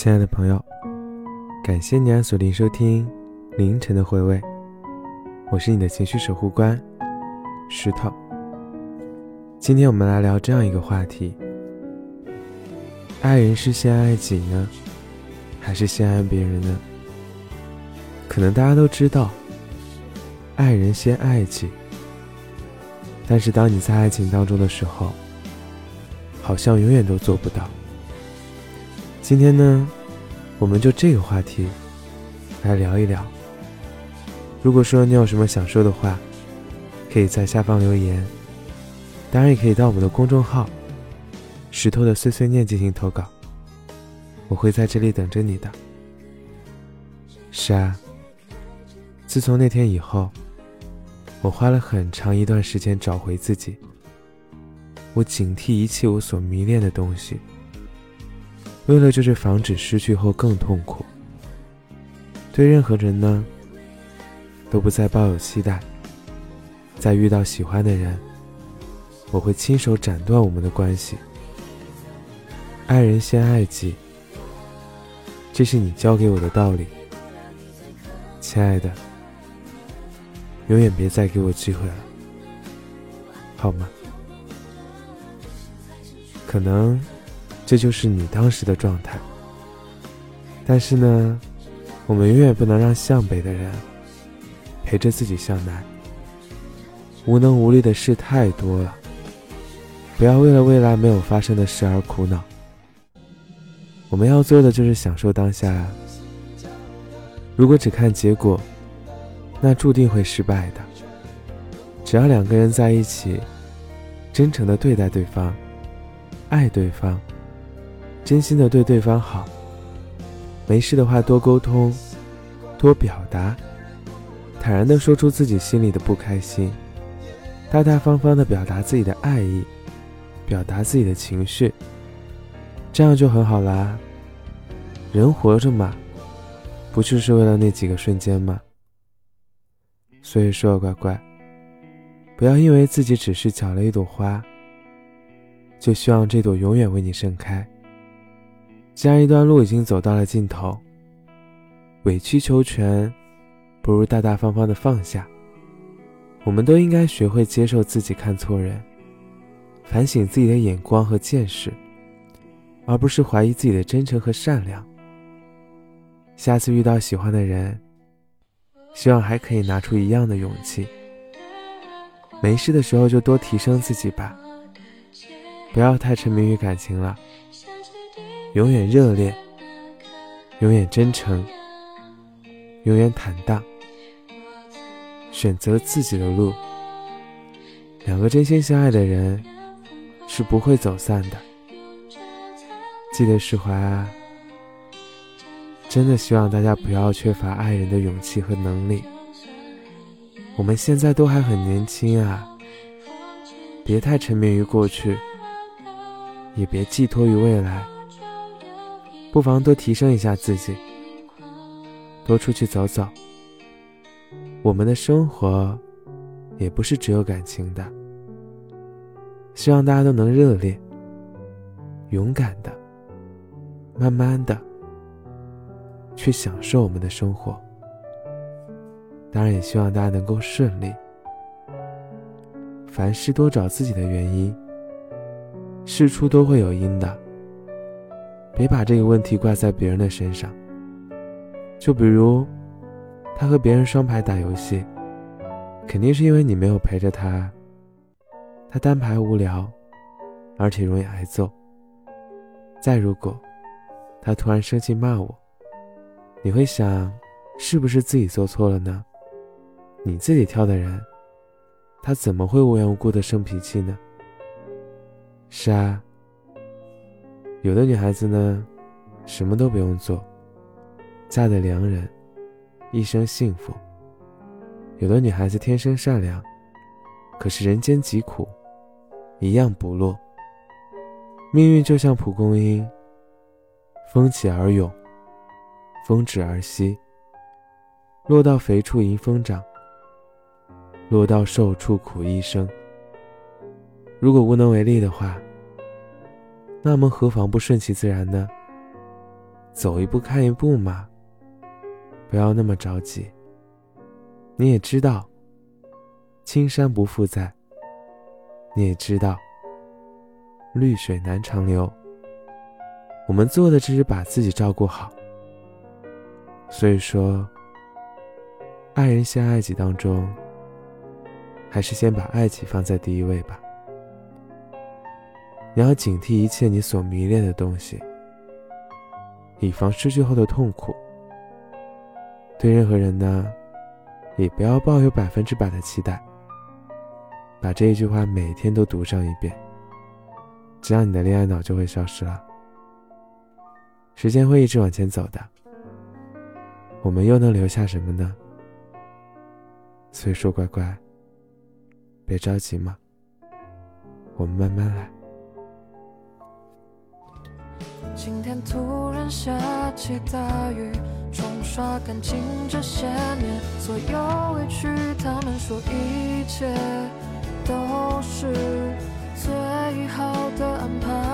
亲爱的朋友，感谢你按锁定收听凌晨的回味，我是你的情绪守护官石头。今天我们来聊这样一个话题：爱人是先爱己呢，还是先爱别人呢？可能大家都知道，爱人先爱己，但是当你在爱情当中的时候，好像永远都做不到。今天呢，我们就这个话题来聊一聊。如果说你有什么想说的话，可以在下方留言。当然，也可以到我们的公众号“石头的碎碎念”进行投稿，我会在这里等着你的。是啊，自从那天以后，我花了很长一段时间找回自己。我警惕一切我所迷恋的东西。为了就是防止失去后更痛苦，对任何人呢都不再抱有期待。在遇到喜欢的人，我会亲手斩断我们的关系。爱人先爱己，这是你教给我的道理，亲爱的，永远别再给我机会了，好吗？可能。这就是你当时的状态。但是呢，我们永远不能让向北的人陪着自己向南。无能无力的事太多了，不要为了未来没有发生的事而苦恼。我们要做的就是享受当下。如果只看结果，那注定会失败的。只要两个人在一起，真诚的对待对方，爱对方。真心的对对方好，没事的话多沟通，多表达，坦然的说出自己心里的不开心，大大方方的表达自己的爱意，表达自己的情绪，这样就很好啦。人活着嘛，不就是为了那几个瞬间吗？所以说，乖乖，不要因为自己只是缴了一朵花，就希望这朵永远为你盛开。既然一段路已经走到了尽头，委曲求全，不如大大方方的放下。我们都应该学会接受自己看错人，反省自己的眼光和见识，而不是怀疑自己的真诚和善良。下次遇到喜欢的人，希望还可以拿出一样的勇气。没事的时候就多提升自己吧，不要太沉迷于感情了。永远热烈，永远真诚，永远坦荡，选择自己的路。两个真心相爱的人是不会走散的。记得释怀啊！真的希望大家不要缺乏爱人的勇气和能力。我们现在都还很年轻啊，别太沉迷于过去，也别寄托于未来。不妨多提升一下自己，多出去走走。我们的生活也不是只有感情的。希望大家都能热烈、勇敢的、慢慢的去享受我们的生活。当然，也希望大家能够顺利。凡事多找自己的原因，事出都会有因的。别把这个问题怪在别人的身上。就比如，他和别人双排打游戏，肯定是因为你没有陪着他。他单排无聊，而且容易挨揍。再如果，他突然生气骂我，你会想，是不是自己做错了呢？你自己挑的人，他怎么会无缘无故的生脾气呢？是啊。有的女孩子呢，什么都不用做，嫁的良人，一生幸福。有的女孩子天生善良，可是人间疾苦，一样不落。命运就像蒲公英，风起而涌，风止而息。落到肥处迎风长，落到瘦处苦一生。如果无能为力的话，那么何妨不顺其自然呢？走一步看一步嘛，不要那么着急。你也知道，青山不复在。你也知道，绿水难长流。我们做的只是把自己照顾好。所以说，爱人先爱己当中，还是先把爱己放在第一位吧。你要警惕一切你所迷恋的东西。以防失去后的痛苦。对任何人呢，也不要抱有百分之百的期待。把这一句话每天都读上一遍，这样你的恋爱脑就会消失了。时间会一直往前走的，我们又能留下什么呢？所以说，乖乖，别着急嘛，我们慢慢来。今天突然下起大雨，冲刷干净这些年所有委屈，他们说一切都是最好的安排。